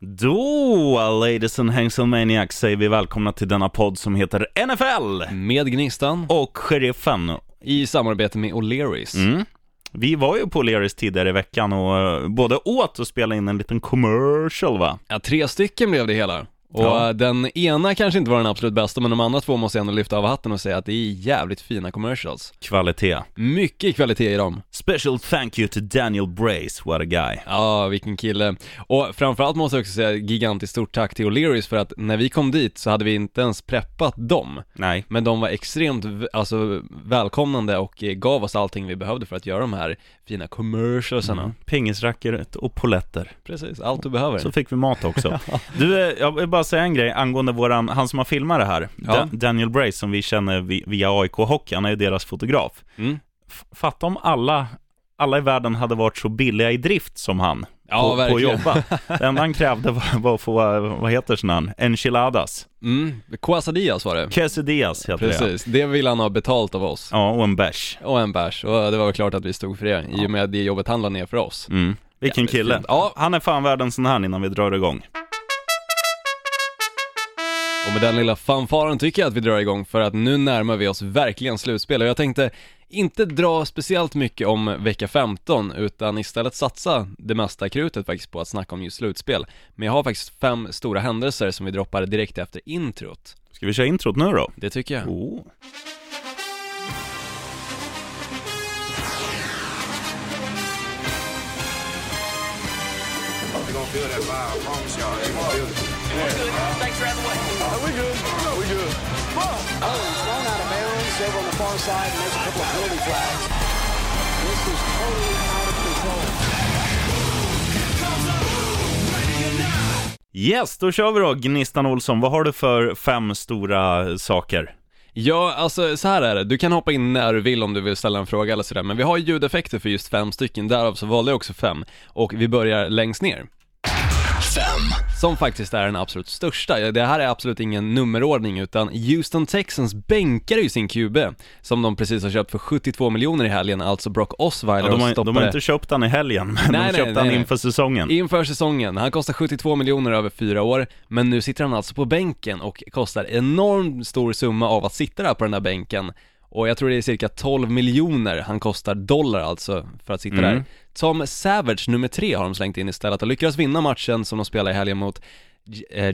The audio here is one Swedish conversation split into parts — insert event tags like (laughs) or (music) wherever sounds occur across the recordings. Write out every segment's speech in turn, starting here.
Då, ladies and hangselmaniacs, säger vi välkomna till denna podd som heter NFL Med Gnistan och Sheriffen. i samarbete med O'Learys. Mm. Vi var ju på Leris tidigare i veckan och eh, både åt och spelade in en liten commercial va? Ja, tre stycken blev det hela. Och Ja. eh, den ena kanske inte var den absolut bästa, men de andra två måste jag ändå lyfta av hatten och säga att det är jävligt fina commercials. Kvalitet. Mycket kvalitet i dem. Special thank you to Daniel Brace, what a guy. Ja, vilken kille. Och framförallt måste jag också säga gigantiskt stort tack till O'Learys för att när vi kom dit så hade vi inte ens preppat dem. Nej. Men de var extremt alltså, välkomnande och eh, gav oss allting vi behövde för att göra de här fina commercialsarna. Mm. Pingisracket och poletter. Precis, allt du behöver. Så fick vi mat också. (laughs) Du, eh, jag vill bara säga en grej angående våran, han som har filmat det här, Ja. Da- Daniel Brace som vi känner vi- via AIK Hockey, han är ju deras fotograf. Mm. Fatta om alla, alla i världen hade varit så billiga i drift som han Ja, på, på att jobba. Det enda han krävde var, var att få, vad heter sån här, enchiladas. Mm, Quesadillas var det. Quesadillas heter det. Precis, det vill han ha betalt av oss. Ja, och en bärs. Och en bärs, och det var väl klart att vi stod för det, i och med det jobbet han la ner för oss. Mm. Vilken Jävligt kille. Ja. Han är fan värd en sån här innan vi drar igång. Och med den lilla fanfaren tycker jag att vi drar igång för att nu närmar vi oss verkligen slutspel och jag tänkte inte dra speciellt mycket om vecka 15 utan istället satsa det mesta krutet faktiskt på att snacka om just slutspel. Men jag har faktiskt fem stora händelser som vi droppar direkt efter introt. Ska vi köra introt nu då? Det tycker jag. Oh. He's over on the far side, and there's a couple of penalty flags. This is totally out of control. Yes, då kör vi då. Gnistan Olsson, vad har du för fem stora saker? Ja, alltså så här är det. Du kan hoppa in när du vill om du vill ställa en fråga eller sådär, men vi har ju ljudeffekter för just fem stycken, därav så valde jag också fem. Och vi börjar längst ner. Som faktiskt är den absolut största. Det här är absolut ingen nummerordning utan Houston Texans bänkar ju sin QB som de precis har köpt för 72 miljoner i helgen, alltså Brock Osweiler Ja, de, har, stoppade de har inte köpt han i helgen, (laughs) men Nej, de köpte han nej, nej. inför säsongen. Inför säsongen. Han kostar 72 miljoner över fyra år, men nu sitter han alltså på bänken och kostar enormt stor summa av att sitta där på den där bänken. Och jag tror det är cirka 12 miljoner han kostar dollar alltså för att sitta Mm. där. Tom Savage, nummer tre, har de slängt in istället och lyckades vinna matchen som de spelade i helgen mot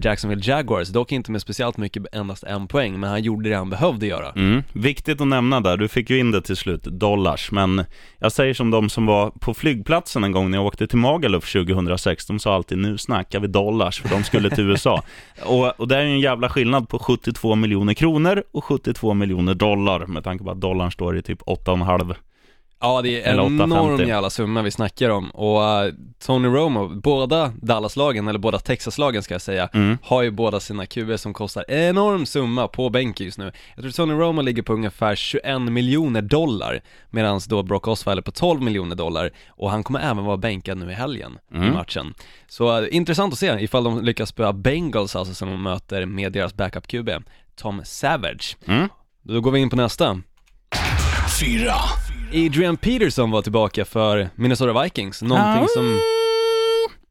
Jacksonville Jaguars, dock inte med speciellt mycket, endast en poäng, men han gjorde det han behövde göra. Mm. Viktigt att nämna där, du fick ju in det till slut, dollars, men jag säger som de som var på flygplatsen en gång när jag åkte till Magaluf 2006, de sa alltid nu snackar vi dollars, för de skulle till USA. (laughs) och, och det är ju en jävla skillnad på 72 miljoner kronor och 72 miljoner dollar, med tanke på att dollarn står i typ 8,5. Ja, det är en 8,50. enorm jävla summa vi snackar om och eh, Tony Romo, båda Dallas-lagen, eller båda Texas-lagen ska jag säga, Mm. har ju båda sina QB som kostar enorm summa på bänken just nu. Jag tror Tony Romo ligger på ungefär 21 miljoner dollar, medan då Brock Osweiler på 12 miljoner dollar och han kommer även vara bänkad nu i helgen i Mm. matchen. Så eh, intressant att se ifall de lyckas spöa Bengals alltså som de möter med deras backup-QB, Tom Savage. Mm. Då går vi in på nästa. Adrian Peterson var tillbaka för Minnesota Vikings, någonting som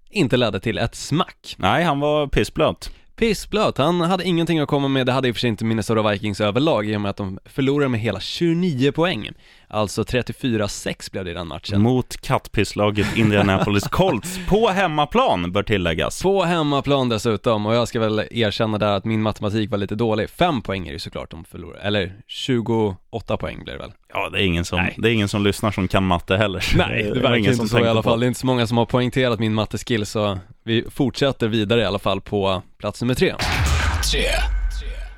inte ledde till ett smack. Nej, han var pissblöt. Pissblöt, han hade ingenting att komma med, det hade i och för sig inte Minnesota Vikings överlag i och med att de förlorade med hela 29 poäng. Alltså 34-6 blev det i den matchen. Mot kattpisslaget Indianapolis Colts, (laughs) på hemmaplan bör tilläggas. På hemmaplan dessutom, och jag ska väl erkänna där att min matematik var lite dålig. Fem poäng är ju såklart de förlorade, eller 28 poäng blir det väl? Ja, det är ingen som, Nej. det är ingen som lyssnar som kan matte heller. Nej, det var verkar ingen inte som så i alla på fall. Det är inte så många som har poängterat min matteskill så vi fortsätter vidare i alla fall på plats nummer tre.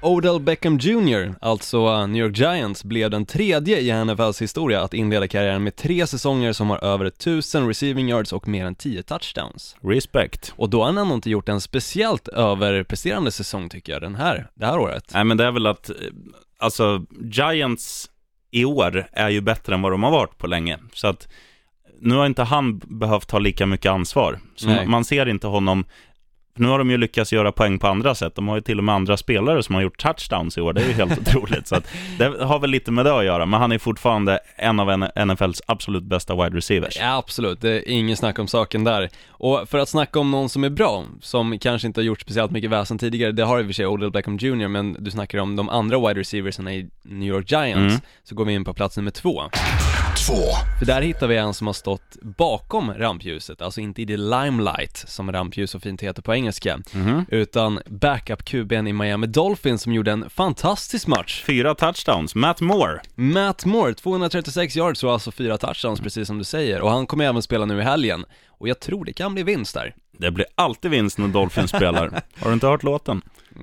Odell Beckham Jr, alltså uh, New York Giants, blev den tredje i NFLs historia att inleda karriären med tre säsonger som har över 1000 receiving yards och mer än 10 touchdowns. Respect. Och då har han ändå inte gjort en speciellt överpresterande säsong tycker jag, den här, det här året. Nej, men det är väl att, eh, alltså, Giants i år är ju bättre än vad de har varit på länge. Så att nu har inte han behövt ta lika mycket ansvar. Så Nej. man ser inte honom Nu har de ju lyckats göra poäng på andra sätt. De har ju till och med andra spelare som har gjort touchdowns i år. Det är ju helt (laughs) otroligt. Så att det har väl lite med det att göra. Men han är fortfarande en av NFLs absolut bästa wide receivers. Ja, absolut, det är ingen snack om saken där. Och för att snacka om någon som är bra, som kanske inte har gjort speciellt mycket väsen tidigare, det har i och för sig Odell Beckham Jr, men du snackar om de andra wide receiversna i New York Giants, Mm. så går vi in på plats nummer två. två, För där hittar vi en som har stått bakom rampljuset, alltså inte i the limelight, som rampljus så fint heter på engelska, Mhm. utan backup-QBn i Miami Dolphins som gjorde en fantastisk match. Fyra touchdowns. Matt Moore. Matt Moore, 236 yards och alltså fyra touchdowns precis som du säger, och han kommer även spela nu i helgen. Och jag tror det kan bli vinst där. Det blir alltid vinst när Dolphins spelar. Har du inte hört låten?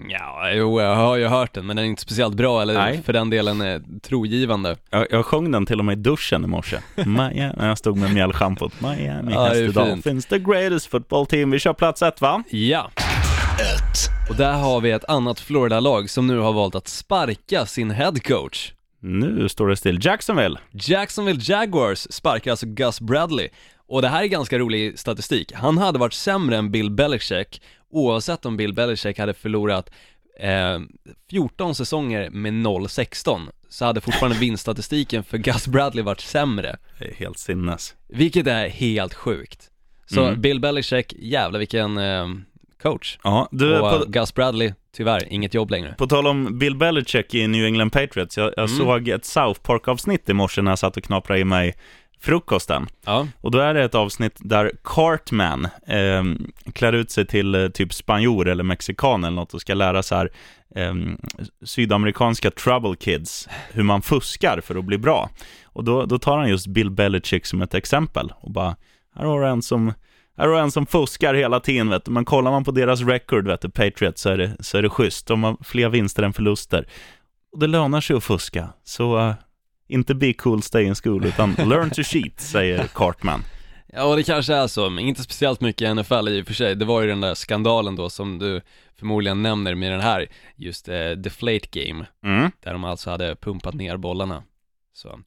Ja, jo, jag har ju hört den, men den är inte speciellt bra eller Nej. för den delen eh, trogivande. Jag, jag sjöng den till och med i duschen i morse. Miami, när jag stod med mjällschampot. Miami Ja, has the. Dolphins, the greatest football team. Vi kör plats ett va? Ja, ett, och där har vi ett annat Florida-lag som nu har valt att sparka sin head coach. Nu står det still. Jacksonville. Jacksonville Jaguars sparkar alltså Gus Bradley. Och det här är ganska rolig statistik. Han hade varit sämre än Bill Belichick oavsett om Bill Belichick hade förlorat eh, 14 säsonger med 0-16 så hade fortfarande (laughs) vinststatistiken för Gus Bradley varit sämre. Det är helt sinnes. Vilket är helt sjukt. Så Mm. Bill Belichick, jävlar vilken eh, coach. Ja, du, Och på, eh, Gus Bradley, tyvärr, inget jobb längre. på tal om Bill Belichick i New England Patriots. Jag, jag Mm. såg ett South Park-avsnitt i morse när jag satt och knaprade i mig frukosten. Ja, Och då är det ett avsnitt där Cartman eh, klär ut sig till eh, typ spanjor eller mexikan eller något och ska lära så här eh, sydamerikanska trouble kids hur man fuskar för att bli bra. Och då, då tar han just Bill Belichick som ett exempel och bara, här har du en som här har en som fuskar hela tiden, vet du. Men kollar man på deras record, vet du, Patriots, så är det, så är det schysst. De har fler vinster än förluster. Och det lönar sig att fuska. Så eh, inte be cool, stay in school, utan (laughs) learn to cheat, säger Cartman. Ja, och det kanske är så, men inte speciellt mycket i NFL i och för sig. Det var ju den där skandalen då som du förmodligen nämner med den här, just eh, Deflate Game, Mm. där de alltså hade pumpat ner bollarna. Så.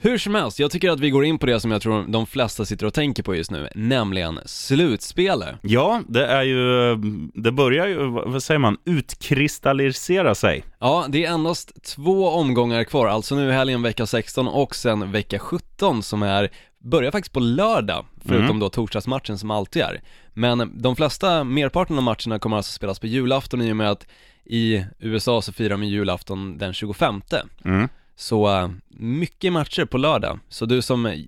Hur som helst, jag tycker att vi går in på det som jag tror de flesta sitter och tänker på just nu, nämligen slutspelet. Ja, det är ju, det börjar ju, vad säger man, utkristallisera sig. Ja, det är endast två omgångar kvar, alltså nu i helgen vecka 16 och sen vecka 17 som är, börjar faktiskt på lördag, förutom Mm. då torsdagsmatchen som alltid är. Men de flesta, merparten av matcherna kommer alltså spelas på julafton i och med att i USA så firar man julafton den 25 Mm. Så mycket matcher på lördag, så du som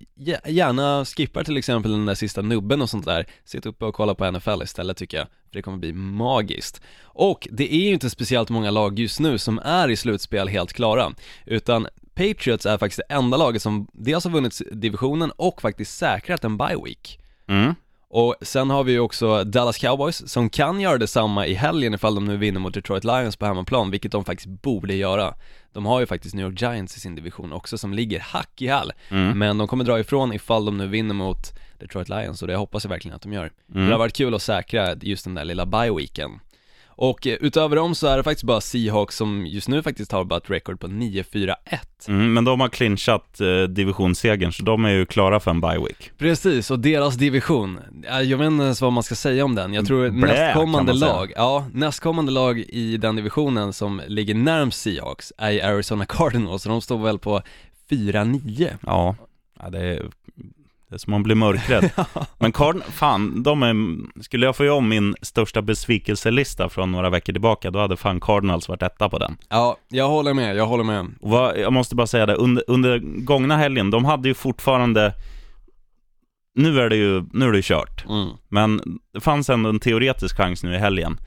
gärna skippar till exempel den där sista nubben och sånt där, sitt uppe och kolla på NFL istället tycker jag, för det kommer bli magiskt. Och det är ju inte speciellt många lag just nu som är i slutspel helt klara, utan Patriots är faktiskt det enda laget som dels har vunnit divisionen och faktiskt säkrat en bye week. Mm. Och sen har vi ju också Dallas Cowboys som kan göra detsamma i helgen ifall de nu vinner mot Detroit Lions på hemmaplan, vilket de faktiskt borde göra. De har ju faktiskt New York Giants i sin division också som ligger hack i häl, Mm. men de kommer dra ifrån ifall de nu vinner mot Detroit Lions och det hoppas jag verkligen att de gör. Mm. Det har varit kul att säkra just den där lilla bye-weeken. Och utöver dem så är det faktiskt bara Seahawks som just nu faktiskt har bara ett record på 9-4-1. Mm, men de har clinchat eh, divisionssegern, så de är ju klara för en bye week. Precis, och deras division, ja, jag vet inte ens vad man ska säga om den. Jag tror Blä, nästkommande lag, ja, nästkommande lag i den divisionen som ligger närmst Seahawks är Arizona Cardinals, så de står väl på 4-9. Ja, ja det, är, det är som man blir mörkrädd. (laughs) Men Card, fan, de är, skulle jag få göra om min största besvikelselista från några veckor tillbaka, då hade fan Cardinals varit etta på den. Ja, jag håller med, jag håller med. Och vad, jag måste bara säga det, under, under gångna helgen, de hade ju fortfarande, nu är det ju, nu är det kört. Mm. Men det fanns ändå en teoretisk chans nu i helgen.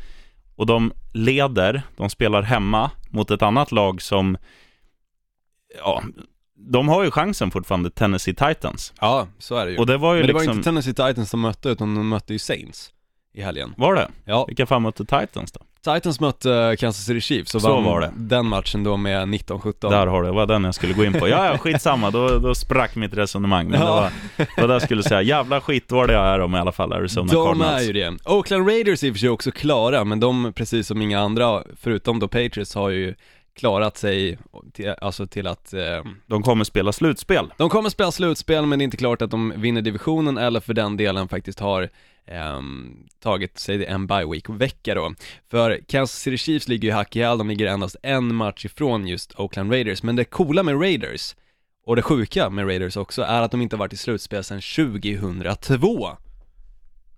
Och de leder, de spelar hemma mot ett annat lag som, ja, de har ju chansen fortfarande, Tennessee Titans. Ja, så är det ju. Och det var ju Men det var liksom, inte Tennessee Titans som mötte, utan de mötte ju Saints i helgen. var det? Ja, Vilka fan mötte Titans då? Titans mötte Kansas City Chiefs och Så vann var det. den matchen då med 19-17. Där har du, det var den jag skulle gå in på. Ja, ja, (laughs) skitsamma, då, då sprack mitt resonemang. Men det Ja. var, det var det jag skulle säga. Jävla skitdåliga är de i alla fall, Arizona De Cardinals. är ju det. Oakland Raiders är i och för sig också klara, men de, precis som inga andra, förutom då Patriots, har ju klarat sig till, alltså till att eh, De kommer spela slutspel. de kommer spela slutspel men det är inte klart att de vinner divisionen eller för den delen faktiskt har ehm, tagit sig en bye week-vecka då. För Kansas City Chiefs ligger ju hack i häl, de ligger endast en match ifrån just Oakland Raiders, men det coola med Raiders, och det sjuka med Raiders också, är att de inte har varit i slutspel sedan 2002.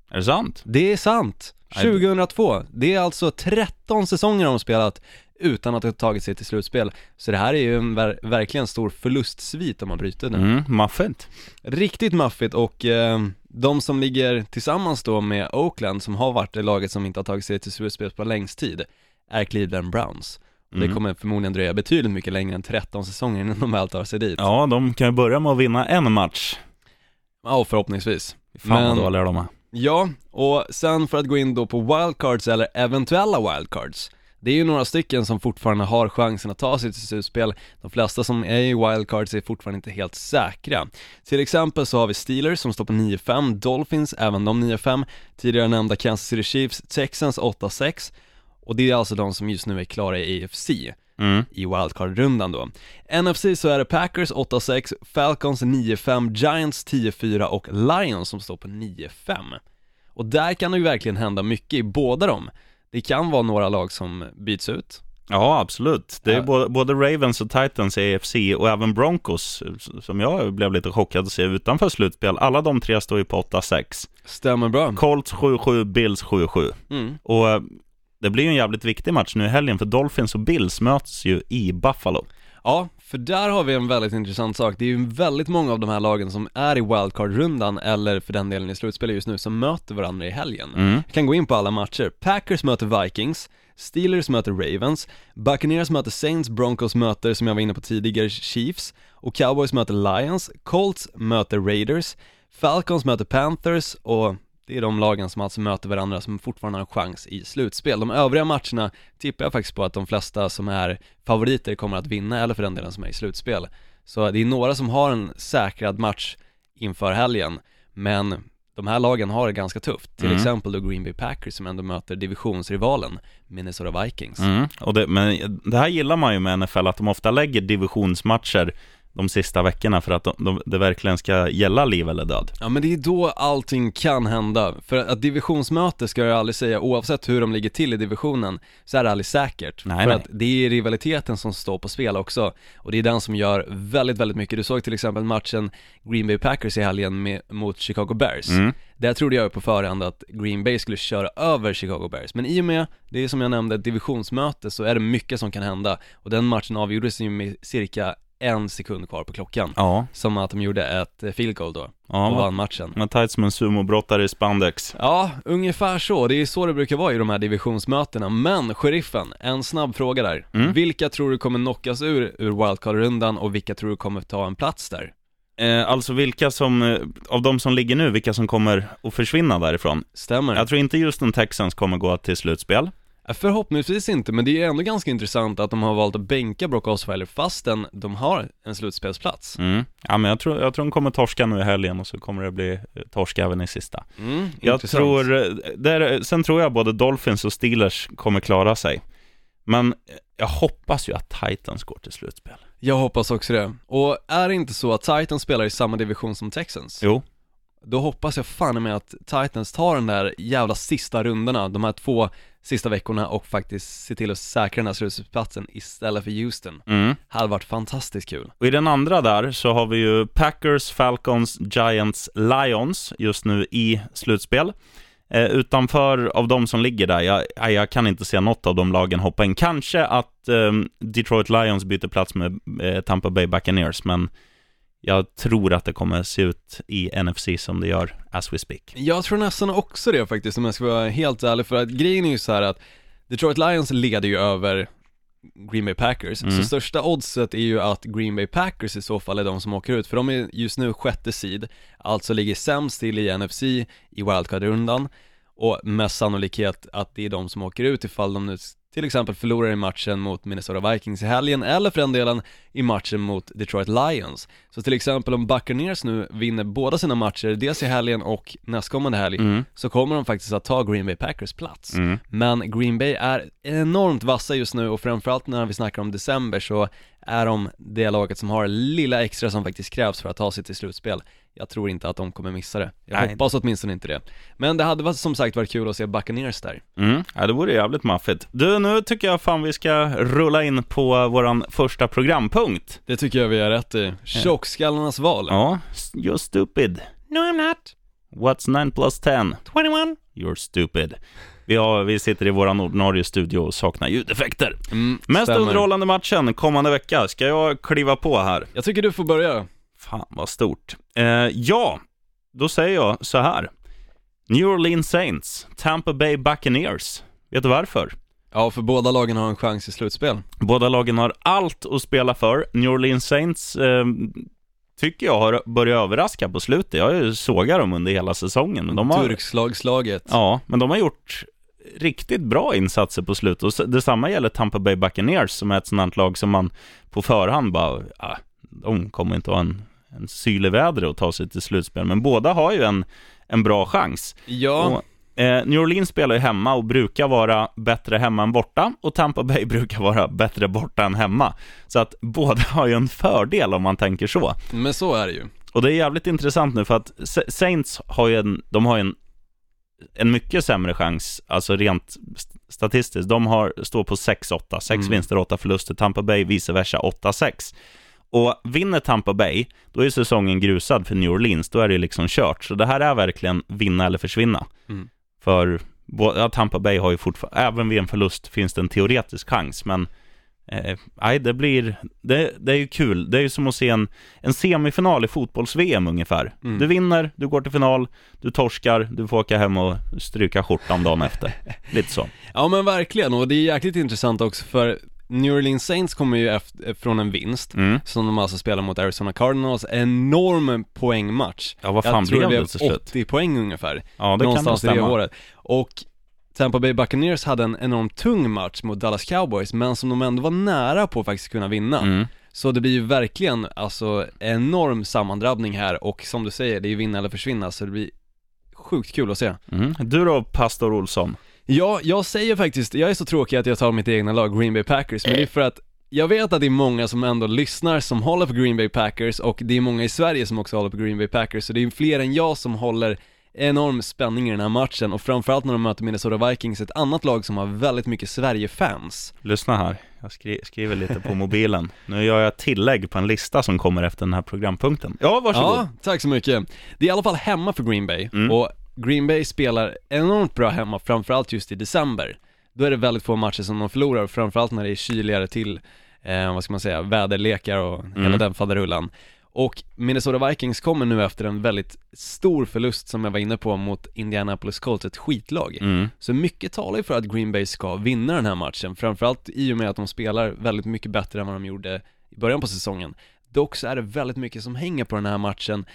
Är det sant? Det är sant! Nej, 2002, det är alltså 13 säsonger de har spelat utan att ha tagit sig till slutspel. Så det här är ju en ver- verkligen stor förlustsvit om man bryter nu. Mm, maffigt. Riktigt maffigt och eh, de som ligger tillsammans då med Oakland som har varit det laget som inte har tagit sig till slutspel på längst tid är Cleveland Browns. Och Det Mm. kommer förmodligen dröja betydligt mycket längre än 13 säsonger innan de väl tar sig dit. Ja, de kan ju börja med att vinna en match. Ja, förhoppningsvis. Fan Men- vad dåliga de är. Ja, och sen för att gå in då på wildcards eller eventuella wildcards Det är ju några stycken som fortfarande har chansen att ta sig till slutspel De flesta som är i wildcards är fortfarande inte helt säkra Till exempel så har vi Steelers som står på 9-5, Dolphins, även de 9-5 Tidigare nämnda Kansas City Chiefs, Texans 8-6 Och det är alltså de som just nu är klara i AFC Mm. i wildcard-rundan då. NFC så är det Packers 8-6, Falcons 9-5, Giants 10-4 och Lions som står på 9-5. Och där kan det ju verkligen hända mycket i båda dem. Det kan vara några lag som byts ut. Ja, absolut. Det är Ja. både, både Ravens och Titans i AFC och även Broncos, som jag blev lite chockad att se utanför slutspel. Alla de tre står ju på 8-6. Stämmer bra. Colts 7-7, Bills 7-7. Mm. Och eh, det blir ju en jävligt viktig match nu i helgen, för Dolphins och Bills möts ju i Buffalo. Ja, för där har vi en väldigt intressant sak. Det är ju väldigt många av de här lagen som är i wildcard-rundan, eller för den delen i slutspelet just nu, som möter varandra i helgen. Mm. Jag kan gå in på alla matcher. Packers möter Vikings, Steelers möter Ravens, Buccaneers möter Saints, Broncos möter, som jag var inne på tidigare, Chiefs, och Cowboys möter Lions, Colts möter Raiders, Falcons möter Panthers och det är de lagen som alltså möter varandra som fortfarande har en chans i slutspel. De övriga matcherna tippar jag faktiskt på att de flesta som är favoriter kommer att vinna, eller för den delen som är i slutspel. Så det är några som har en säkrad match inför helgen, men de här lagen har det ganska tufft. Till Mm. exempel då Green Bay Packers som ändå möter divisionsrivalen Minnesota Vikings. Mm. Och det, men det här gillar man ju med NFL, att de ofta lägger divisionsmatcher de sista veckorna för att de, de, det verkligen ska gälla liv eller död. Ja men det är då allting kan hända, för att divisionsmöte ska jag aldrig säga, oavsett hur de ligger till i divisionen, så är det aldrig säkert. Nej, för nej. att det är rivaliteten som står på spel också, och det är den som gör väldigt, väldigt mycket. Du såg till exempel matchen Green Bay Packers i helgen med, mot Chicago Bears. Mm. Där trodde jag på förhand att Green Bay skulle köra över Chicago Bears, men i och med, det är som jag nämnde, ett divisionsmöte så är det mycket som kan hända, och den matchen avgjordes ju med cirka en sekund kvar på klockan. Ja, Som att de gjorde ett eh, field goal då, ja och vann matchen. man tajt som en sumobrottare i spandex. Ja, ungefär så. Det är så det brukar vara i de här divisionsmötena. Men, sheriffen, en snabb fråga där. Mm. Vilka tror du kommer knockas ur, ur wildcard-rundan och vilka tror du kommer ta en plats där? Eh, alltså vilka som, eh, av de som ligger nu, vilka som kommer att försvinna därifrån? Stämmer? Jag tror inte just en Texans kommer gå till slutspel. Förhoppningsvis inte, men det är ändå ganska intressant att de har valt att bänka Brock Osweiler fastän de har en slutspelsplats. Mm. Ja, men jag tror, jag tror de kommer torska nu i helgen och så kommer det bli eh, torsk även i sista. Mm, Jag intressant. tror, eh, där, sen tror jag både Dolphins och Steelers kommer klara sig. Men jag hoppas ju att Titans går till slutspel. Jag hoppas också det. Och är det inte så att Titans spelar i samma division som Texans? Jo, Då hoppas jag fan med att Titans tar den där jävla sista rundorna, de här två sista veckorna och faktiskt se till att säkra den här slutspelsplatsen istället för Houston. mm. Hade varit fantastiskt kul. Och i den andra där så har vi ju Packers, Falcons, Giants, Lions just nu i slutspel. Eh, utanför av de som ligger där, jag, jag kan inte se något av de lagen hoppa in. Kanske att eh, Detroit Lions byter plats med eh, Tampa Bay Buccaneers, men jag tror att det kommer se ut i NFC som det gör as we speak. Jag tror nästan också det faktiskt om jag ska vara helt ärlig för att grejen är ju så här att Detroit Lions leder ju över Green Bay Packers, Mm. så största oddset är ju att Green Bay Packers i så fall är de som åker ut, för de är just nu sjätte seed, alltså ligger sämst till i NFC i wildcard-rundan och med sannolikhet att det är de som åker ut ifall de nu till exempel förlorar i matchen mot Minnesota Vikings i helgen eller för den delen i matchen mot Detroit Lions. Så till exempel om Buccaneers nu vinner båda sina matcher, dels i helgen och nästkommande helg, Mm. så kommer de faktiskt att ta Green Bay Packers plats. Mm. Men Green Bay är enormt vassa just nu och framförallt när vi snackar om december så är de det laget som har lilla extra som faktiskt krävs för att ta sig till slutspel jag tror inte att de kommer missa det. Jag Nej. hoppas åtminstone inte det. Men det hade som sagt varit kul att se Buccaneers där. Mm. Ja, det vore jävligt maffigt. Du, nu tycker jag fan vi ska rulla in på våran första programpunkt. Det tycker jag vi har rätt i. Tjockskallarnas val. Ja, you're stupid. No I'm not. What's 9 plus 10? 21. You're stupid. Vi, har, vi sitter i våran ordinarie studio och saknar ljudeffekter. Mm, Mest stämmer. underhållande matchen kommande vecka. Ska jag kliva på här? Jag tycker du får börja. Fan vad stort. Eh, ja, då säger jag så här. New Orleans Saints, Tampa Bay Buccaneers. Vet du varför? Ja, för båda lagen har en chans i slutspel. Båda lagen har allt att spela för. New Orleans Saints eh, tycker jag har börjat överraska på slutet. Jag har ju sågat dem under hela säsongen. Men de har, Turkslagslaget. ja, men de har gjort riktigt bra insatser på slutet. Och detsamma gäller Tampa Bay Buccaneers som är ett sånt här lag som man på förhand bara, ah, de kommer inte ha en, en syl i vädret att ta sig till slutspel. Men båda har ju en, en bra chans. Ja, Och, eh, New Orleans spelar ju hemma och brukar vara bättre hemma än borta och Tampa Bay (laughs) brukar vara bättre borta än hemma. Så att (laughs) båda har ju en fördel om man tänker så. men så är det ju. Och det är jävligt intressant nu för att Sa- Saints har ju en, de har ju en, en mycket sämre chans, alltså rent st- statistiskt. De har, står på 6-8, 6 Mm. vinster, 8 förluster. Tampa Bay vice versa 8-6. Och vinner Tampa Bay, då är säsongen grusad för New Orleans. Då är det liksom kört. Så det här är verkligen vinna eller försvinna. Mm. För ja, Tampa Bay har ju fortfarande, även vid en förlust finns det en teoretisk chans, men nej, det blir, det, det är ju kul. Det är ju som att se en, en semifinal i fotbolls-VM ungefär. Mm. Du vinner, du går till final, du torskar, du får åka hem och stryka skjortan dagen efter. (laughs) Lite så. Ja men verkligen, och det är jäkligt intressant också för New Orleans Saints kommer ju efter, från en vinst, Mm. som de alltså spelar mot Arizona Cardinals, enorm poängmatch. Ja, vad fan Jag tror det det blev till slut? 80 poäng ungefär, Ja, det någonstans i kan det stämma. året. Och Tampa Bay Buccaneers hade en enormt tung match mot Dallas Cowboys, men som de ändå var nära på att faktiskt kunna vinna. Mm. Så det blir ju verkligen, alltså, enorm sammandrabbning här och som du säger, det är ju vinna eller försvinna, så det blir sjukt kul att se. Mm. Du då, Pastor Olsson? Ja, jag säger faktiskt, jag är så tråkig att jag tar mitt egna lag, Green Bay Packers, men det är för att jag vet att det är många som ändå lyssnar som håller på Green Bay Packers och det är många i Sverige som också håller på Green Bay Packers, så det är fler än jag som håller enorm spänning i den här matchen och framförallt när de möter Minnesota Vikings, ett annat lag som har väldigt mycket Sverige-fans. Lyssna här, jag skri skriver lite på mobilen. Nu gör jag tillägg på en lista som kommer efter den här programpunkten. Ja, varsågod. Ja, tack så mycket. Det är i alla fall hemma för Green Bay Mm. och Green Bay spelar enormt bra hemma, framförallt just i december. Då är det väldigt få matcher som de förlorar, framförallt när det är kyligare till, eh, vad ska man säga, väderlekar och hela Mm. den faderullan. Och Minnesota Vikings kommer nu efter en väldigt stor förlust som jag var inne på mot Indianapolis Colts, ett skitlag. Mm. Så mycket talar ju för att Green Bay ska vinna den här matchen, framförallt i och med att de spelar väldigt mycket bättre än vad de gjorde i början på säsongen. Dock så är det väldigt mycket som hänger på den här matchen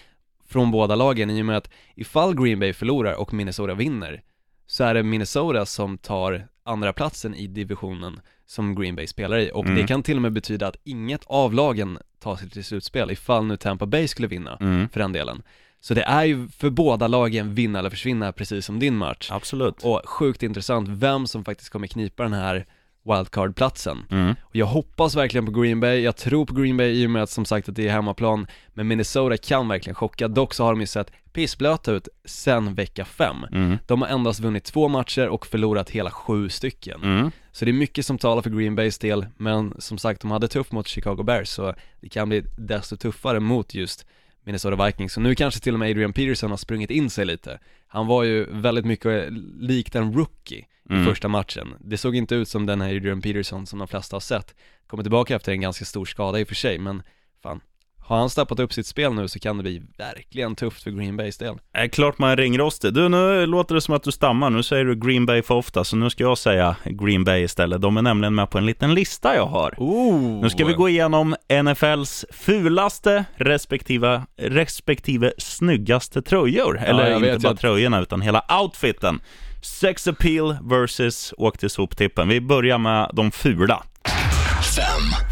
från båda lagen i och med att ifall Green Bay förlorar och Minnesota vinner så är det Minnesota som tar andra platsen i divisionen som Green Bay spelar i och Mm. det kan till och med betyda att inget av lagen tar sig till slutspel ifall nu Tampa Bay skulle vinna Mm. för den delen. Så det är ju för båda lagen vinna eller försvinna precis som din match. Absolut. Och sjukt intressant vem som faktiskt kommer knipa den här wildcard-platsen. Mm. Och jag hoppas verkligen på Green Bay, jag tror på Green Bay i och med att som sagt att det är hemmaplan, men Minnesota kan verkligen chocka. Dock så har de ju sett pissblöta ut sen vecka fem. Mm. De har endast vunnit två matcher och förlorat hela sju stycken. Mm. Så det är mycket som talar för Green Bays del, men som sagt de hade tufft mot Chicago Bears så det kan bli desto tuffare mot just Minnesota Vikings. Så nu kanske till och med Adrian Peterson har sprungit in sig lite. Han var ju väldigt mycket likt en rookie i Mm. första matchen. Det såg inte ut som den här Adrian Peterson som de flesta har sett. Kommer tillbaka efter en ganska stor skada i och för sig, men fan. Har han steppat upp sitt spel nu så kan det bli verkligen tufft för Green Bays del. Är klart man är ringrostig. Du, nu låter det som att du stammar. Nu säger du Green Bay för ofta, så nu ska jag säga Green Bay istället. De är nämligen med på en liten lista jag har. Oh! Nu ska vi gå igenom NFLs fulaste respektive, respektive snyggaste tröjor. Eller jag vet inte bara ju. tröjorna, utan hela outfiten. Sex appeal versus åk till soptippen. Vi börjar med de fula.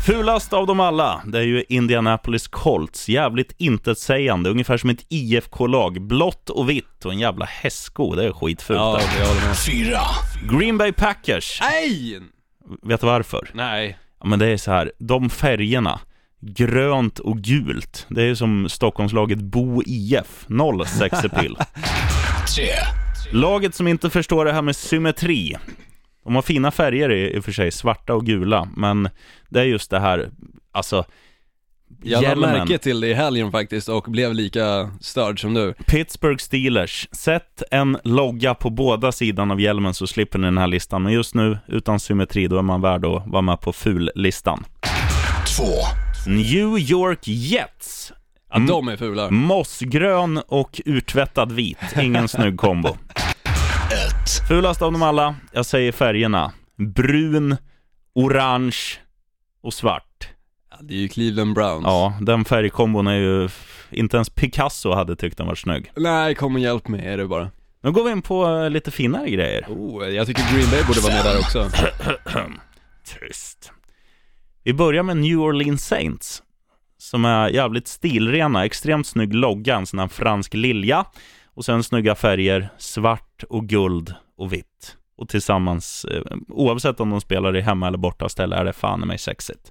Fulast av dem alla, det är ju Indianapolis Colts. Jävligt intetsägande, ungefär som ett IFK-lag. Blått och vitt och en jävla hästsko, det är skitfult. Ja, fyra, Green Bay Packers, Nej! vet du varför? Nej. Ja, men det är så här, de färgerna, grönt och gult. Det är ju som Stockholmslaget Bo IF, noll sexapil. 3, (laughs) Laget som inte förstår det här med symmetri. De har fina färger i, i och för sig, svarta och gula, men det är just det här, alltså Jag lade hjälmen. märke till det i helgen faktiskt och blev lika störd som du. Pittsburgh Steelers, sätt en logga på båda sidan av hjälmen så slipper ni den här listan. Men just nu, utan symmetri, då är man värd att vara med på fullistan. 2, New York Jets. Ja, de är fula. Mossgrön och urtvättad vit. Ingen snygg kombo. 1, Fulast av dem alla, jag säger färgerna. Brun, orange och svart. Ja, det är ju Cleveland Browns. Ja, den färgkombon är ju... Inte ens Picasso hade tyckt den var snygg. Nej, kom och hjälp mig är det bara. Nu går vi in på eh, lite finare grejer. Oh, jag tycker Green Bay borde vara med där också. (clears throat) Tyst. Vi börjar med New Orleans Saints. Som är jävligt stilrena, extremt snygg logga, en sån här fransk lilja. Och sen snygga färger, svart och guld och vitt. Och tillsammans, eh, oavsett om de spelar i hemma eller borta ställe, är det fan i mig sexigt.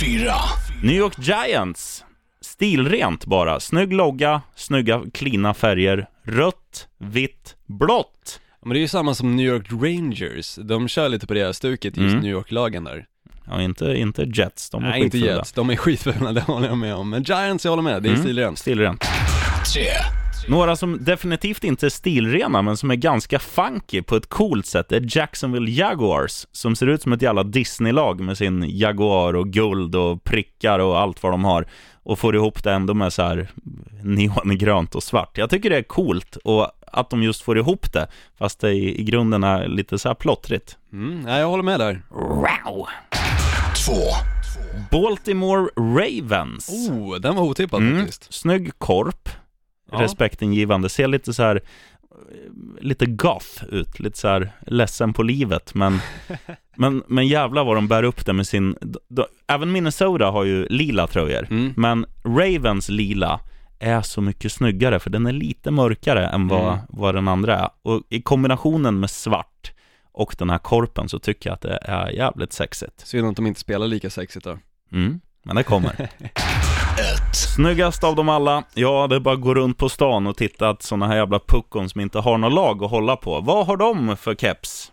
4, New York Giants. Stilrent bara. Snygg logga, snygga klina färger. Rött, vitt, blått. Men det är ju samma som New York Rangers, de kör lite på det här stuket, just Mm. New York-lagen där. Ja, inte, inte Jets, de är Nej, inte. Jets, de är skitfula, (laughs) det håller jag med om. Men Giants, jag håller med, det är Mm. stilrent. Stilrent. 3, Några som definitivt inte är stilrena, men som är ganska funky på ett coolt sätt, är Jacksonville Jaguars, som ser ut som ett jävla Disney-lag med sin Jaguar och guld och prickar och allt vad de har, och får ihop det ändå med så här neongrönt och svart. Jag tycker det är coolt, och att de just får ihop det, fast det i, i grunden är lite så här plottrigt. Mm, nej, jag håller med där. Wow! 2, Baltimore Ravens. Oh, den var otippad Mm. faktiskt. Snygg korp, Ja. respektingivande, ser lite så här lite goth ut, lite så här ledsen på livet, men, (laughs) men, men jävlar vad de bär upp det med sin, d- d- även Minnesota har ju lila tröjor, Mm. men Ravens lila är så mycket snyggare, för den är lite mörkare än vad, Mm. vad den andra är, och i kombinationen med svart och den här korpen så tycker jag att det är jävligt sexigt. Synd att de inte spelar lika sexigt då. Mm, men det kommer. (laughs) 1, Snyggast av dem alla? Ja, det är bara att gå runt på stan och titta att sådana här jävla puckon som inte har något lag att hålla på. Vad har de för keps?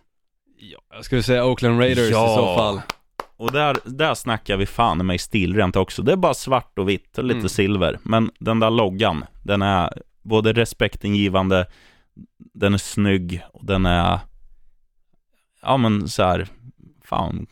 Ja, jag skulle säga Oakland Raiders Ja. i så fall. Och där, där snackar vi fan i mig stilrent också. Det är bara svart och vitt och lite Mm. silver. Men den där loggan, den är både respektingivande, den är snygg och den är, ja men så här, fan,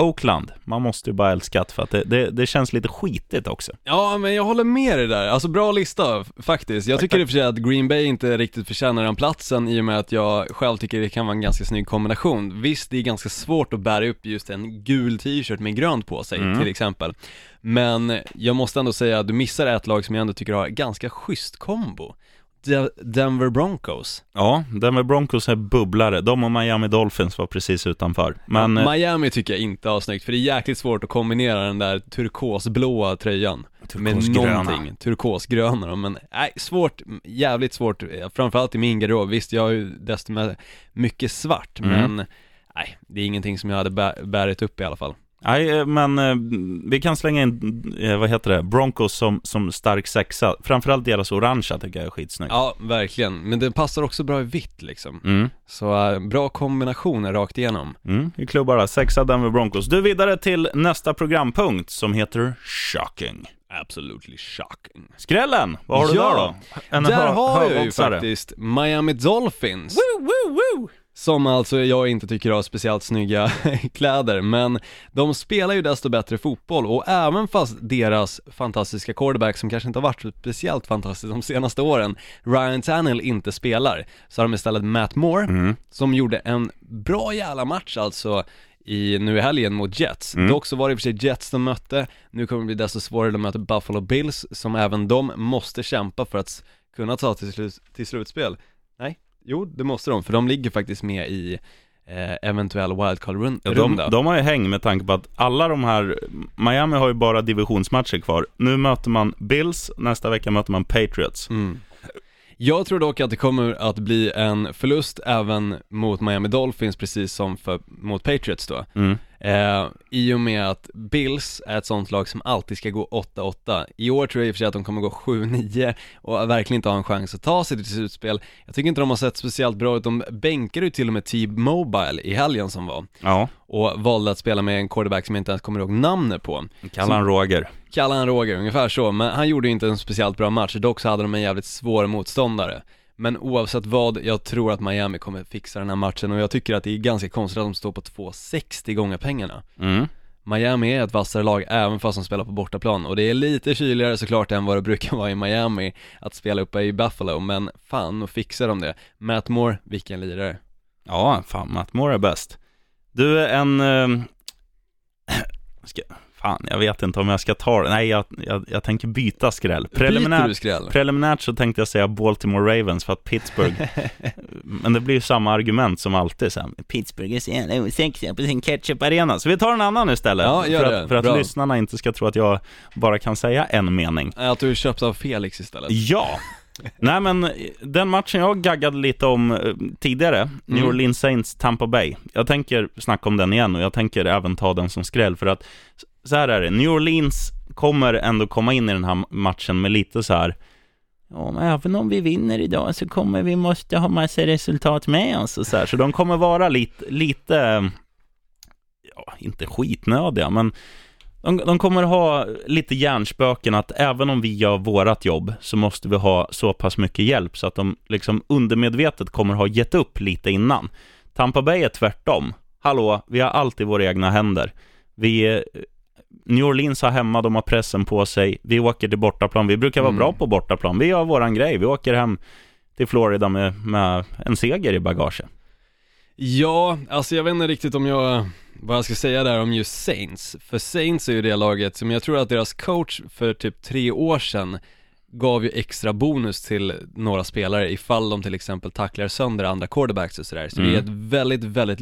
Oakland, man måste ju bara älska det för att det, det, det känns lite skitigt också. Ja, men jag håller med dig där. Alltså bra lista faktiskt. Jag tycker i och för sig att Green Bay inte riktigt förtjänar den platsen i och med att jag själv tycker det kan vara en ganska snygg kombination. Visst, det är ganska svårt att bära upp just en gul t-shirt med grönt på sig Mm. till exempel. Men jag måste ändå säga att du missar ett lag som jag ändå tycker har ganska schysst kombo. De- Denver Broncos. Ja, Denver Broncos är bubblare. De och Miami Dolphins var precis utanför. Men eh, Miami tycker jag inte har snyggt, för det är jäkligt svårt att kombinera den där turkosblåa tröjan med någonting, turkosgröna då, men nej, svårt, jävligt svårt, eh, framförallt i min garderob, visst jag har ju desto mycket svart, Mm. men nej, det är ingenting som jag hade bä- bärit upp i alla fall. Nej, eh, men eh, vi kan slänga in, eh, vad heter det, Broncos som, som stark sexa. Framförallt deras orangea tycker jag är skitsnygg. Ja, verkligen, men det passar också bra i vitt liksom, Mm, så äh, bra kombinationer rakt igenom. mm, vi klubbar där. Sexa Denver Broncos. Du vidare till nästa programpunkt som heter Shocking. Absolutely shocking. Skrällen, vad har du Ja, där då? En Där hö- har jag ju faktiskt Miami Dolphins. Som alltså jag inte tycker har speciellt snygga (laughs) kläder, men de spelar ju desto bättre fotboll och även fast deras fantastiska quarterback som kanske inte har varit speciellt fantastisk de senaste åren, Ryan Tannehill inte spelar, så har de istället Matt Moore, Mm. som gjorde en bra jävla match alltså i, nu i helgen mot Jets. Mm. Dock så var det i och för sig Jets de mötte, nu kommer det bli desto svårare att möta Buffalo Bills, som även de måste kämpa för att kunna ta till, slut, till slutspel. Nej, jo det måste de, för de ligger faktiskt med i eh, eventuell wildcard-runda. Ja, de, de har ju häng med tanke på att alla de här, Miami har ju bara divisionsmatcher kvar. Nu möter man Bills, nästa vecka möter man Patriots. Mm. Jag tror dock att det kommer att bli en förlust även mot Miami Dolphins precis som för, mot Patriots då. Mm. Eh, I och med att Bills är ett sånt lag som alltid ska gå 8-8. I år tror jag i och för sig att de kommer gå 7-9 och verkligen inte ha en chans att ta sig till slutspel. Jag tycker inte de har sett speciellt bra ut, de bänkade ju till och med T-Mobile i helgen som var Ja, och valde att spela med en quarterback som jag inte ens kommer ihåg namnet på. kalla han Roger. Kalla han Roger, ungefär så, men han gjorde ju inte en speciellt bra match, dock så hade de en jävligt svår motståndare. Men oavsett vad, jag tror att Miami kommer fixa den här matchen och jag tycker att det är ganska konstigt att de står på 2,60 gånger pengarna. Mm. Miami är ett vassare lag även fast de spelar på bortaplan och det är lite kyligare såklart än vad det (laughs) brukar vara i Miami att spela uppe i Buffalo, men fan, och fixar de det. Matt Moore, vilken lirare. Ja, fan, Matt Moore är bäst. Du, en... Eh, (clears throat) ska, fan, jag vet inte om jag ska ta det. Nej, jag, jag, jag tänker byta skräll. Byter du Preliminärt, skräll? preliminärt så tänkte jag säga Baltimore Ravens för att Pittsburgh... (laughs) men det blir ju samma argument som alltid. Så här, Pittsburgh är så jävla osäkra på sin ketchup-arena. Så vi tar en annan istället. Ja, gör för det. att, för att Bra. lyssnarna inte ska tro att jag bara kan säga en mening. Att du köps av Felix istället. Ja! (laughs) Nej men, den matchen jag gaggade lite om eh, tidigare, New Mm. Orleans Saints Tampa Bay. Jag tänker snacka om den igen och jag tänker även ta den som skräll för att så här är det, New Orleans kommer ändå komma in i den här matchen med lite så här Ja, men även om vi vinner idag så kommer vi måste ha massa resultat med oss och så här. Så de kommer vara lite, lite ja, inte skitnödiga, men de, de kommer ha lite hjärnspöken att även om vi gör vårat jobb så måste vi ha så pass mycket hjälp så att de liksom undermedvetet kommer ha gett upp lite innan. Tampa Bay är tvärtom. Hallå, vi har allt i våra egna händer. Vi, New Orleans har hemma, de har pressen på sig. Vi åker till bortaplan. Vi brukar vara Mm. bra på bortaplan. Vi gör våran grej. Vi åker hem till Florida med, med en seger i bagaget. Ja, alltså jag vet inte riktigt om jag, vad jag ska säga där om just Saints. För Saints är ju det laget som jag tror att deras coach för typ tre år sedan gav ju extra bonus till några spelare ifall de till exempel tacklar sönder andra quarterbacks och sådär. Så det är Mm. ett väldigt, väldigt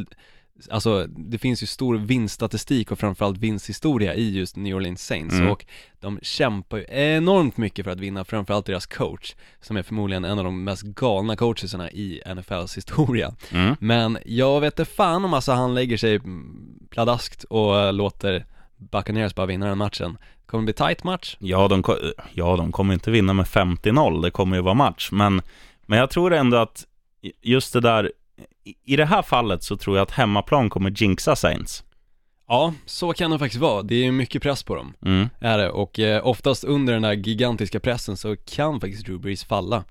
Alltså det finns ju stor vinststatistik och framförallt vinsthistoria i just New Orleans Saints Mm. och de kämpar ju enormt mycket för att vinna, framförallt deras coach som är förmodligen en av de mest galna coachesarna i NFLs historia. Mm. Men jag vet inte fan om alltså han lägger sig pladaskt och låter Buccaneers bara vinna den matchen. Det kommer bli tight match. Ja, de, ja, de kommer inte vinna med 50-0, det kommer ju vara match. Men, men jag tror ändå att just det där, i- det här fallet så tror jag att hemmaplan kommer jinxa Saints. Ja, så kan det faktiskt vara. Det är mycket press på dem, Mm. är det. Och eh, oftast under den där gigantiska pressen så kan faktiskt Drew Brees falla.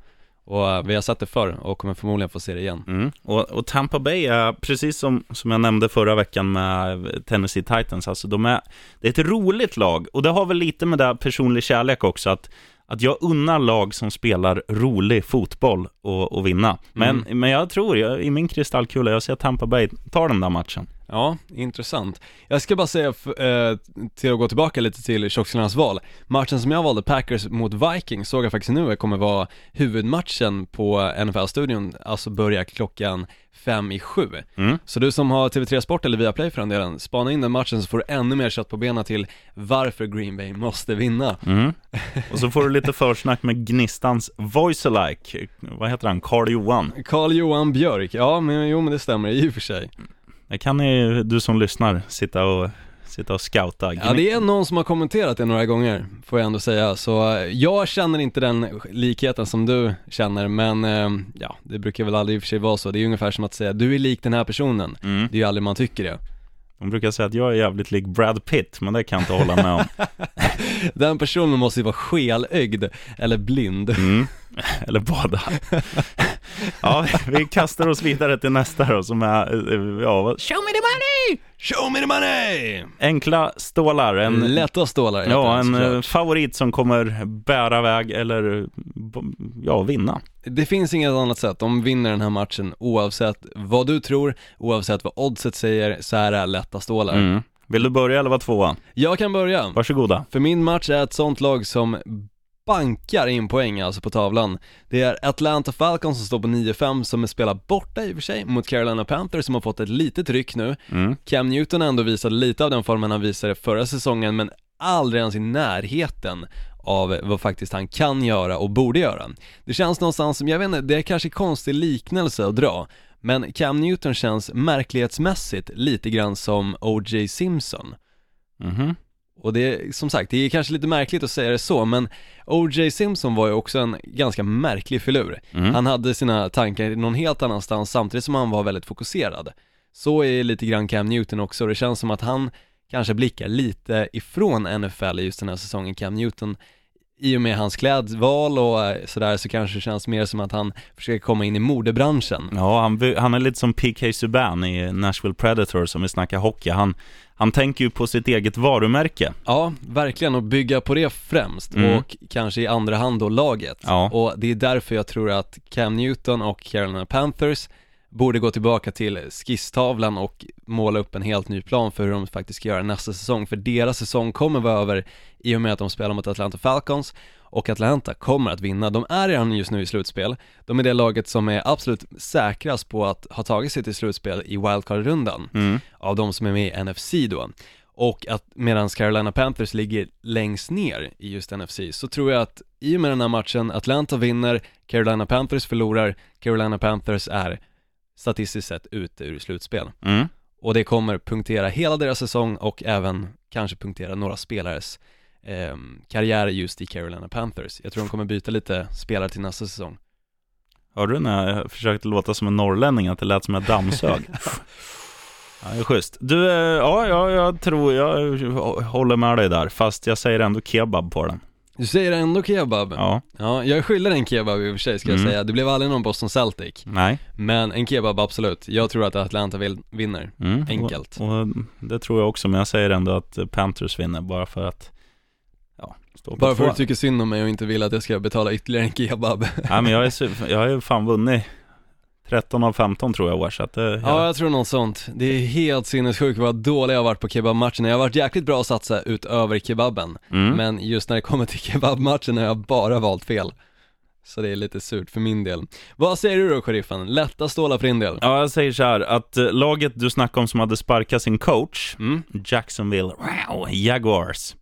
Och eh, vi har sett det förr och kommer förmodligen få se det igen. Mm. Och, och Tampa Bay är, precis som, som jag nämnde förra veckan med Tennessee Titans, alltså de är, det är ett roligt lag. Och det har väl lite med det personlig kärlek också, att, att jag unnar lag som spelar rolig fotboll och, och vinna. Men, men jag tror, jag, i min kristallkula, jag ser Tampa Bay ta den där matchen. Ja, intressant. Jag ska bara säga, eh, till att gå tillbaka lite till tjockskallarnas val, matchen som jag valde, Packers mot Vikings, såg jag faktiskt nu kommer vara huvudmatchen på NFL-studion, alltså börjar klockan fem i sju. Mm. Så du som har TV3 Sport eller Viaplay för den delen, spana in den matchen så får du ännu mer kött på benen till varför Green Bay måste vinna. Mm. (laughs) Och så får du lite försnack med Gnistans voice alike. Vad heter han? Karl Johan. Carl Johan Björk, ja men jo men det stämmer i och för sig. Det kan ni, du som lyssnar, sitta och, sitta och scouta. Ja det är någon som har kommenterat det några gånger, får jag ändå säga, så eh, jag känner inte den likheten som du känner, men eh, ja, det brukar väl aldrig i och för sig vara så, det är ungefär som att säga du är lik den här personen, Mm. det är ju aldrig man tycker det. De brukar säga att jag är jävligt lik Brad Pitt, men det kan jag inte hålla med om. (laughs) Den personen måste ju vara skelögd, eller blind. Mm. (laughs) Eller båda. (laughs) Ja, vi kastar oss vidare till nästa då, som är, eh, ja, Show me the money! Show me the money! enkla stålar. En, Lätta stålar ja, en eh, såklart. favorit som kommer bära väg eller, eh, ja, vinna. Det finns inget annat sätt, de vinner den här matchen oavsett vad du tror, oavsett vad oddset säger, så är det lätta stålar. Mm. Vill du börja eller vara tvåa? Jag kan börja. Varsågoda. För min match är ett sånt lag som bankar in poäng alltså på tavlan. Det är Atlanta Falcons som står på 9-5 som spelar borta i och för sig mot Carolina Panthers som har fått ett litet ryck nu. Mm. Cam Newton har ändå visat lite av den formen han visade förra säsongen men aldrig ens i närheten av vad faktiskt han kan göra och borde göra. Det känns någonstans som, jag vet inte, det är kanske konstig liknelse att dra, men Cam Newton känns märklighetsmässigt lite grann som O.J. Simpson. Mhm. Och det som sagt, det är kanske lite märkligt att säga det så, men O.J. Simpson var ju också en ganska märklig filur. Mm. Han hade sina tankar någon helt annanstans samtidigt som han var väldigt fokuserad. Så är lite grann Cam Newton också, och det känns som att han kanske blickar lite ifrån NFL just den här säsongen, Cam Newton i och med hans klädval och eh, sådär så kanske det känns mer som att han försöker komma in i modebranschen. Ja, han, han är lite som PK Subban i Nashville Predators om vi snackar hockey. Han, han tänker ju på sitt eget varumärke. Ja, verkligen och bygga på det främst Mm. och kanske i andra hand då laget. Ja. Och det är därför jag tror att Cam Newton och Carolina Panthers borde gå tillbaka till skisstavlan och måla upp en helt ny plan för hur de faktiskt ska göra nästa säsong. För deras säsong kommer vara över i och med att de spelar mot Atlanta Falcons och Atlanta kommer att vinna. De är redan just nu i slutspel. De är det laget som är absolut säkrast på att ha tagit sig till slutspel i wildcard-rundan Mm. av de som är med i NFC då. Och att medan Carolina Panthers ligger längst ner i just NFC så tror jag att i och med den här matchen, Atlanta vinner, Carolina Panthers förlorar, Carolina Panthers är statistiskt sett ute ur slutspel. Mm. Och det kommer punktera hela deras säsong och även kanske punktera några spelares eh, karriär just i Carolina Panthers. Jag tror de kommer byta lite spelare till nästa säsong. Hörde du när jag försökte låta som en norrlänning, att det lät som jag dammsög? (laughs) Ja, det är schysst. Du, eh, ja, ja, jag tror, jag håller med dig där, fast jag säger ändå kebab på den. Du säger ändå kebab? Ja, Ja, jag skyller en kebab i och för sig ska jag Mm. säga. Det blev aldrig någon Boston Celtic. nej. Men en kebab absolut. Jag tror att Atlanta vill, vinner. Mm. Enkelt. Och, och det tror jag också, men jag säger ändå att Panthers vinner, bara för att, Bara för att du tycker synd om mig och inte vill att jag ska betala ytterligare en kebab. (laughs) Nej, men jag är, su- jag har ju fan vunnit 13 av 15 tror jag år, så att det, Ja, jag, jag tror något sånt. Det är helt sinnessjukt vad dålig jag har varit på kebabmatcherna. Jag har varit jäkligt bra att satsa utöver kebaben. mm. Men just när det kommer till (laughs) kebabmatchen har jag bara valt fel. Så det är lite surt för min del. Vad säger du då, sheriffen? Lätta stålar för din del? Ja, jag säger så här att eh, laget du snackade om som hade sparkat sin coach, Mm. Jacksonville wow, Jaguars,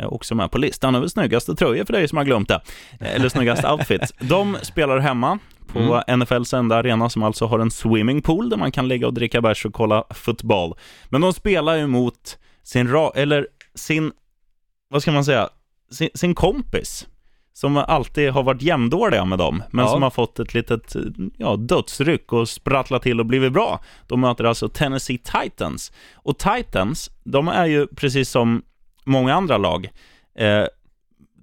också med på listan över snyggaste tröjor för dig som har glömt det. Eh, Eller snyggaste outfits. (laughs) De spelar hemma på NFLs enda arena som alltså har en swimmingpool där man kan ligga och dricka bärs och kolla fotboll. Men de spelar ju mot sin, ra- eller sin, vad ska man säga, sin, sin kompis som alltid har varit jämndåliga med dem, men Ja. som har fått ett litet ja, dödsryck och sprattlat till och blivit bra. De möter alltså Tennessee Titans. Och Titans, de är ju precis som många andra lag, eh,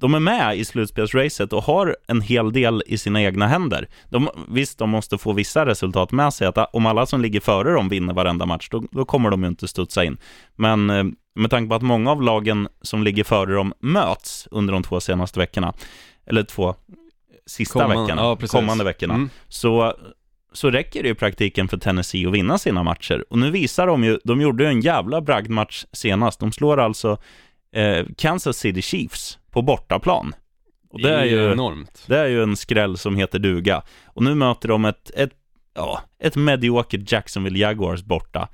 de är med i slutspelsracet och har en hel del i sina egna händer. De, visst, de måste få vissa resultat med sig, att om alla som ligger före dem vinner varenda match, då, då kommer de ju inte studsa in. Men eh, med tanke på att många av lagen som ligger före dem möts under de två senaste veckorna, eller två sista Kommande- veckorna, ja, kommande veckorna, Mm. så, så räcker det i praktiken för Tennessee att vinna sina matcher. Och nu visar de ju, de gjorde ju en jävla bragdmatch senast. De slår alltså eh, Kansas City Chiefs på bortaplan. Och det är ju, enormt. det är ju en skräll som heter duga. Och nu möter de ett, ett, ja, ett mediokert Jacksonville Jaguars borta.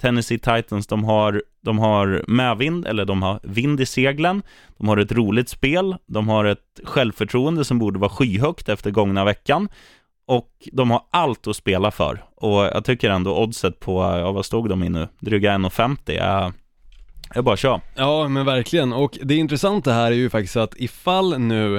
Tennessee Titans, de har, de har medvind, eller de har vind i seglen. De har ett roligt spel. De har ett självförtroende som borde vara skyhögt efter gångna veckan. Och de har allt att spela för. Och jag tycker ändå oddset på, ja vad stod de i nu? Dryga 1,50 är, är bara kör. Ja men verkligen, och det intressanta här är ju faktiskt att ifall nu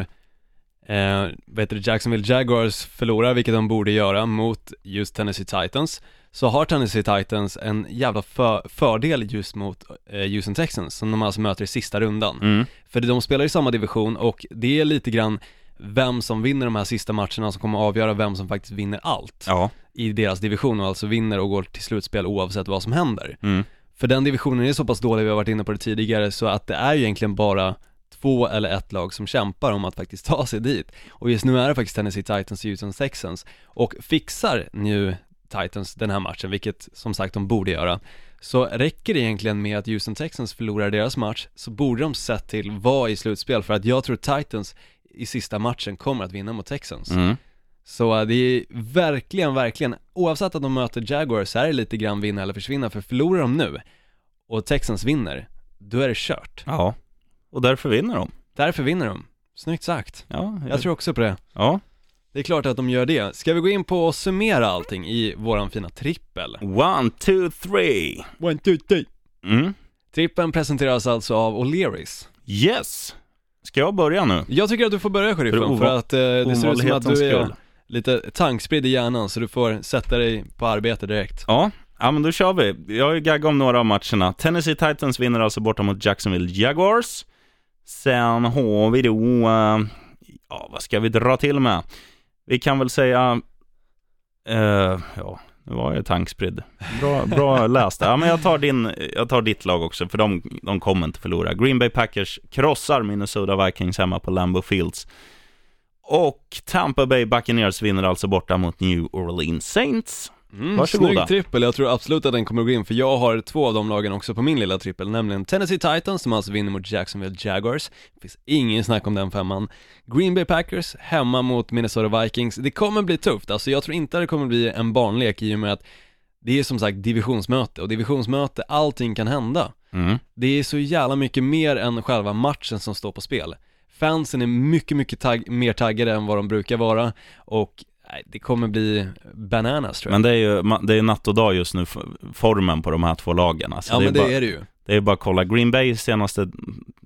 eh, heter det, Jacksonville Jaguars förlorar, vilket de borde göra mot just Tennessee Titans så har Tennessee Titans en jävla för, fördel just mot eh, Houston Texans som de alltså möter i sista rundan. Mm. För de spelar i samma division och det är lite grann vem som vinner de här sista matcherna som kommer att avgöra vem som faktiskt vinner allt Ja. i deras division och alltså vinner och går till slutspel oavsett vad som händer. Mm. För den divisionen är så pass dålig, vi har varit inne på det tidigare, så att det är ju egentligen bara två eller ett lag som kämpar om att faktiskt ta sig dit. Och just nu är det faktiskt Tennessee Titans och Houston Texans. Och fixar nu Titans den här matchen, vilket som sagt de borde göra, så räcker det egentligen med att Houston Texans förlorar deras match, så borde de sett till vara i slutspel, för att jag tror Titans i sista matchen kommer att vinna mot Texans. Mm. Så det är verkligen, verkligen, oavsett att de möter Jaguars så är det lite grann vinna eller försvinna, för förlorar de nu och Texans vinner, då är det kört. Ja. Och därför vinner de. Därför vinner de. Snyggt sagt. Ja, Jag tror också på det. Ja. Det är klart att de gör det. Ska vi gå in på och summera allting i våran fina trippel? One, two, three. One, two, three. Mm. Trippen presenteras alltså av O'Learys. Yes. Ska jag börja nu? Jag tycker att du får börja sheriffen, För att eh, det ser ut som att du är skull. lite tankspridd i hjärnan, så du får sätta dig på arbete direkt. Ja, ja men då kör vi. Jag har ju gaggat om några av matcherna. Tennessee Titans vinner alltså borta mot Jacksonville Jaguars. Sen har vi då, uh, ja vad ska vi dra till med? Vi kan väl säga, uh, ja, nu var jag tankspridd. Bra, bra (laughs) läst. Ja, men jag tar, din, jag tar ditt lag också, för de, de kommer inte förlora. Green Bay Packers krossar Minnesota Vikings hemma på Lambeau Fields. Och Tampa Bay Buccaneers vinner alltså borta mot New Orleans Saints. Mm, Varsågoda. Snygg trippel, jag tror absolut att den kommer att gå in, för jag har två av de lagen också på min lilla trippel, nämligen Tennessee Titans som alltså vinner mot Jacksonville Jaguars, det finns ingen snack om den femman. Green Bay Packers hemma mot Minnesota Vikings, det kommer bli tufft, alltså jag tror inte att det kommer bli en barnlek i och med att det är som sagt divisionsmöte, och divisionsmöte, allting kan hända. Mm. Det är så jävla mycket mer än själva matchen som står på spel. Fansen är mycket, mycket tagg, mer taggade än vad de brukar vara och det kommer bli bananas tror jag. Men det är ju det är natt och dag just nu, formen på de här två lagen. Alltså, ja det, är men det bara, är det ju. det är bara att kolla. Green Bay senaste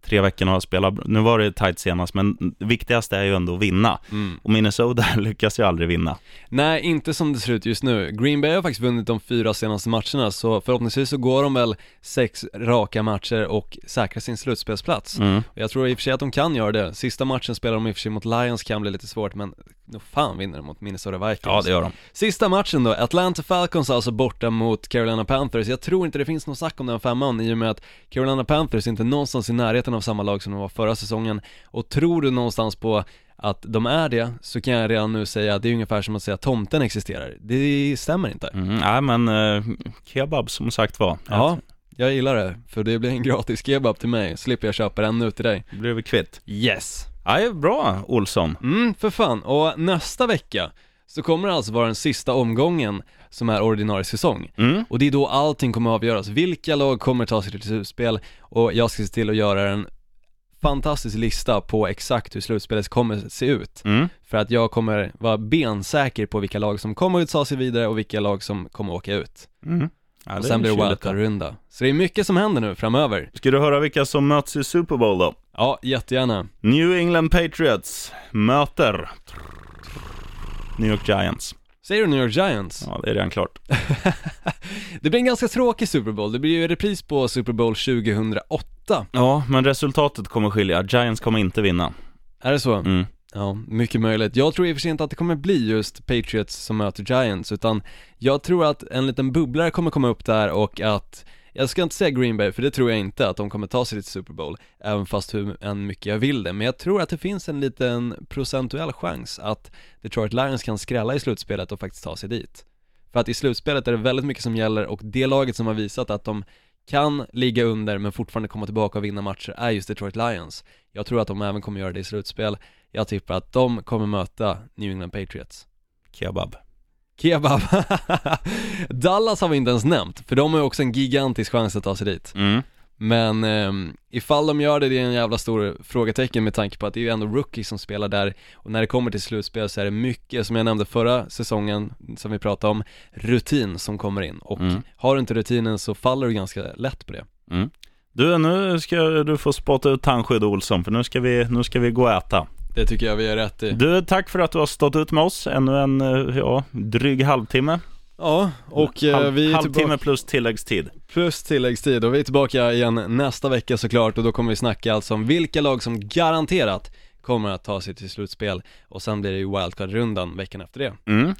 tre veckorna har spelat, nu var det tight senast, men det viktigaste är ju ändå att vinna. Mm. Och Minnesota (laughs) lyckas ju aldrig vinna. Nej, inte som det ser ut just nu. Green Bay har faktiskt vunnit de fyra senaste matcherna, så förhoppningsvis så går de väl sex raka matcher och säkrar sin slutspelsplats. Mm. Jag tror i och för sig att de kan göra det. Sista matchen spelar de i och för sig mot Lions, kan bli lite svårt, men nog fan vinner de mot Minnesota Vikings. Ja, det gör de. Sista matchen då, Atlanta Falcons alltså borta mot Carolina Panthers. Jag tror inte det finns någon snack om den femman i och med att Carolina Panthers inte någonstans i närheten av samma lag som de var förra säsongen. Och tror du någonstans på att de är det, så kan jag redan nu säga att det är ungefär som att säga att tomten existerar. Det stämmer inte. Mm. Nej, men eh, kebab som sagt var. Ja, jag gillar det, för det blir en gratis kebab till mig, slipper jag köpa den nu till dig. Blev vi kvitt. Yes! Nej, bra Olsson. Mm, för fan. Och nästa vecka så kommer det alltså vara den sista omgången som är ordinarie säsong. Mm. Och det är då allting kommer att avgöras. Vilka lag kommer ta sig till slutspel? Och jag ska se till att göra en fantastisk lista på exakt hur slutspelet kommer se ut. Mm. För att jag kommer vara bensäker på vilka lag som kommer att ta sig vidare och vilka lag som kommer att åka ut. Mm. Ja, och sen blir det wildcard-runda. Så det är mycket som händer nu framöver. Ska du höra vilka som möts i Super Bowl då? Ja, jättegärna. New England Patriots möter New York Giants. Säger du New York Giants? Ja, det är redan klart. (laughs) Det blir en ganska tråkig Super Bowl. Det blir ju repris på Super Bowl 2008. Ja, men resultatet kommer skilja. Giants kommer inte vinna. Är det så? Mm. Ja, mycket möjligt. Jag tror i och för sig inte att det kommer bli just Patriots som möter Giants, utan jag tror att en liten bubblare kommer komma upp där och att jag ska inte säga Green Bay, för det tror jag inte att de kommer ta sig till Super Bowl, även fast hur än mycket jag vill det. Men jag tror att det finns en liten procentuell chans att Detroit Lions kan skrälla i slutspelet och faktiskt ta sig dit. För att i slutspelet är det väldigt mycket som gäller och det laget som har visat att de kan ligga under men fortfarande komma tillbaka och vinna matcher är just Detroit Lions. Jag tror att de även kommer göra det i slutspel. Jag tippar att de kommer möta New England Patriots. Kebab. Kebab. (laughs) Dallas har vi inte ens nämnt, för de har ju också en gigantisk chans att ta sig dit. Mm. Men ehm, ifall de gör det, det är en jävla stor frågetecken med tanke på att det är ju ändå rookies som spelar där och när det kommer till slutspel så är det mycket, som jag nämnde förra säsongen, som vi pratade om, rutin som kommer in och Mm. har du inte rutinen så faller du ganska lätt på det. Mm. Du, nu ska du få spotta ut tandskydd Olsson, för nu ska vi, nu ska vi gå och äta. Det tycker jag vi är rätt i. Du, tack för att du har stått ut med oss ännu en, eh, ja, dryg halvtimme. Ja, och eh, Halv, vi är halvtimme tillbaka, plus tilläggstid. plus tilläggstid och vi är tillbaka igen nästa vecka såklart och då kommer vi snacka alltså om vilka lag som garanterat kommer att ta sig till slutspel och sen blir det ju wildcard-rundan veckan efter det. Mm.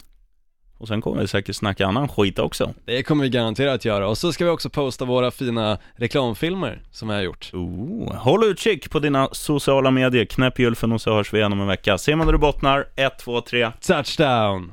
Och sen kommer vi säkert snacka annan skit också. Det kommer vi garanterat göra och så ska vi också posta våra fina reklamfilmer som vi har gjort. Oh. Håll utkik på dina sociala medier, knäpp gylfen och så hörs vi igen om en vecka. Ser man där du bottnar, 1, 2, 3. Touchdown!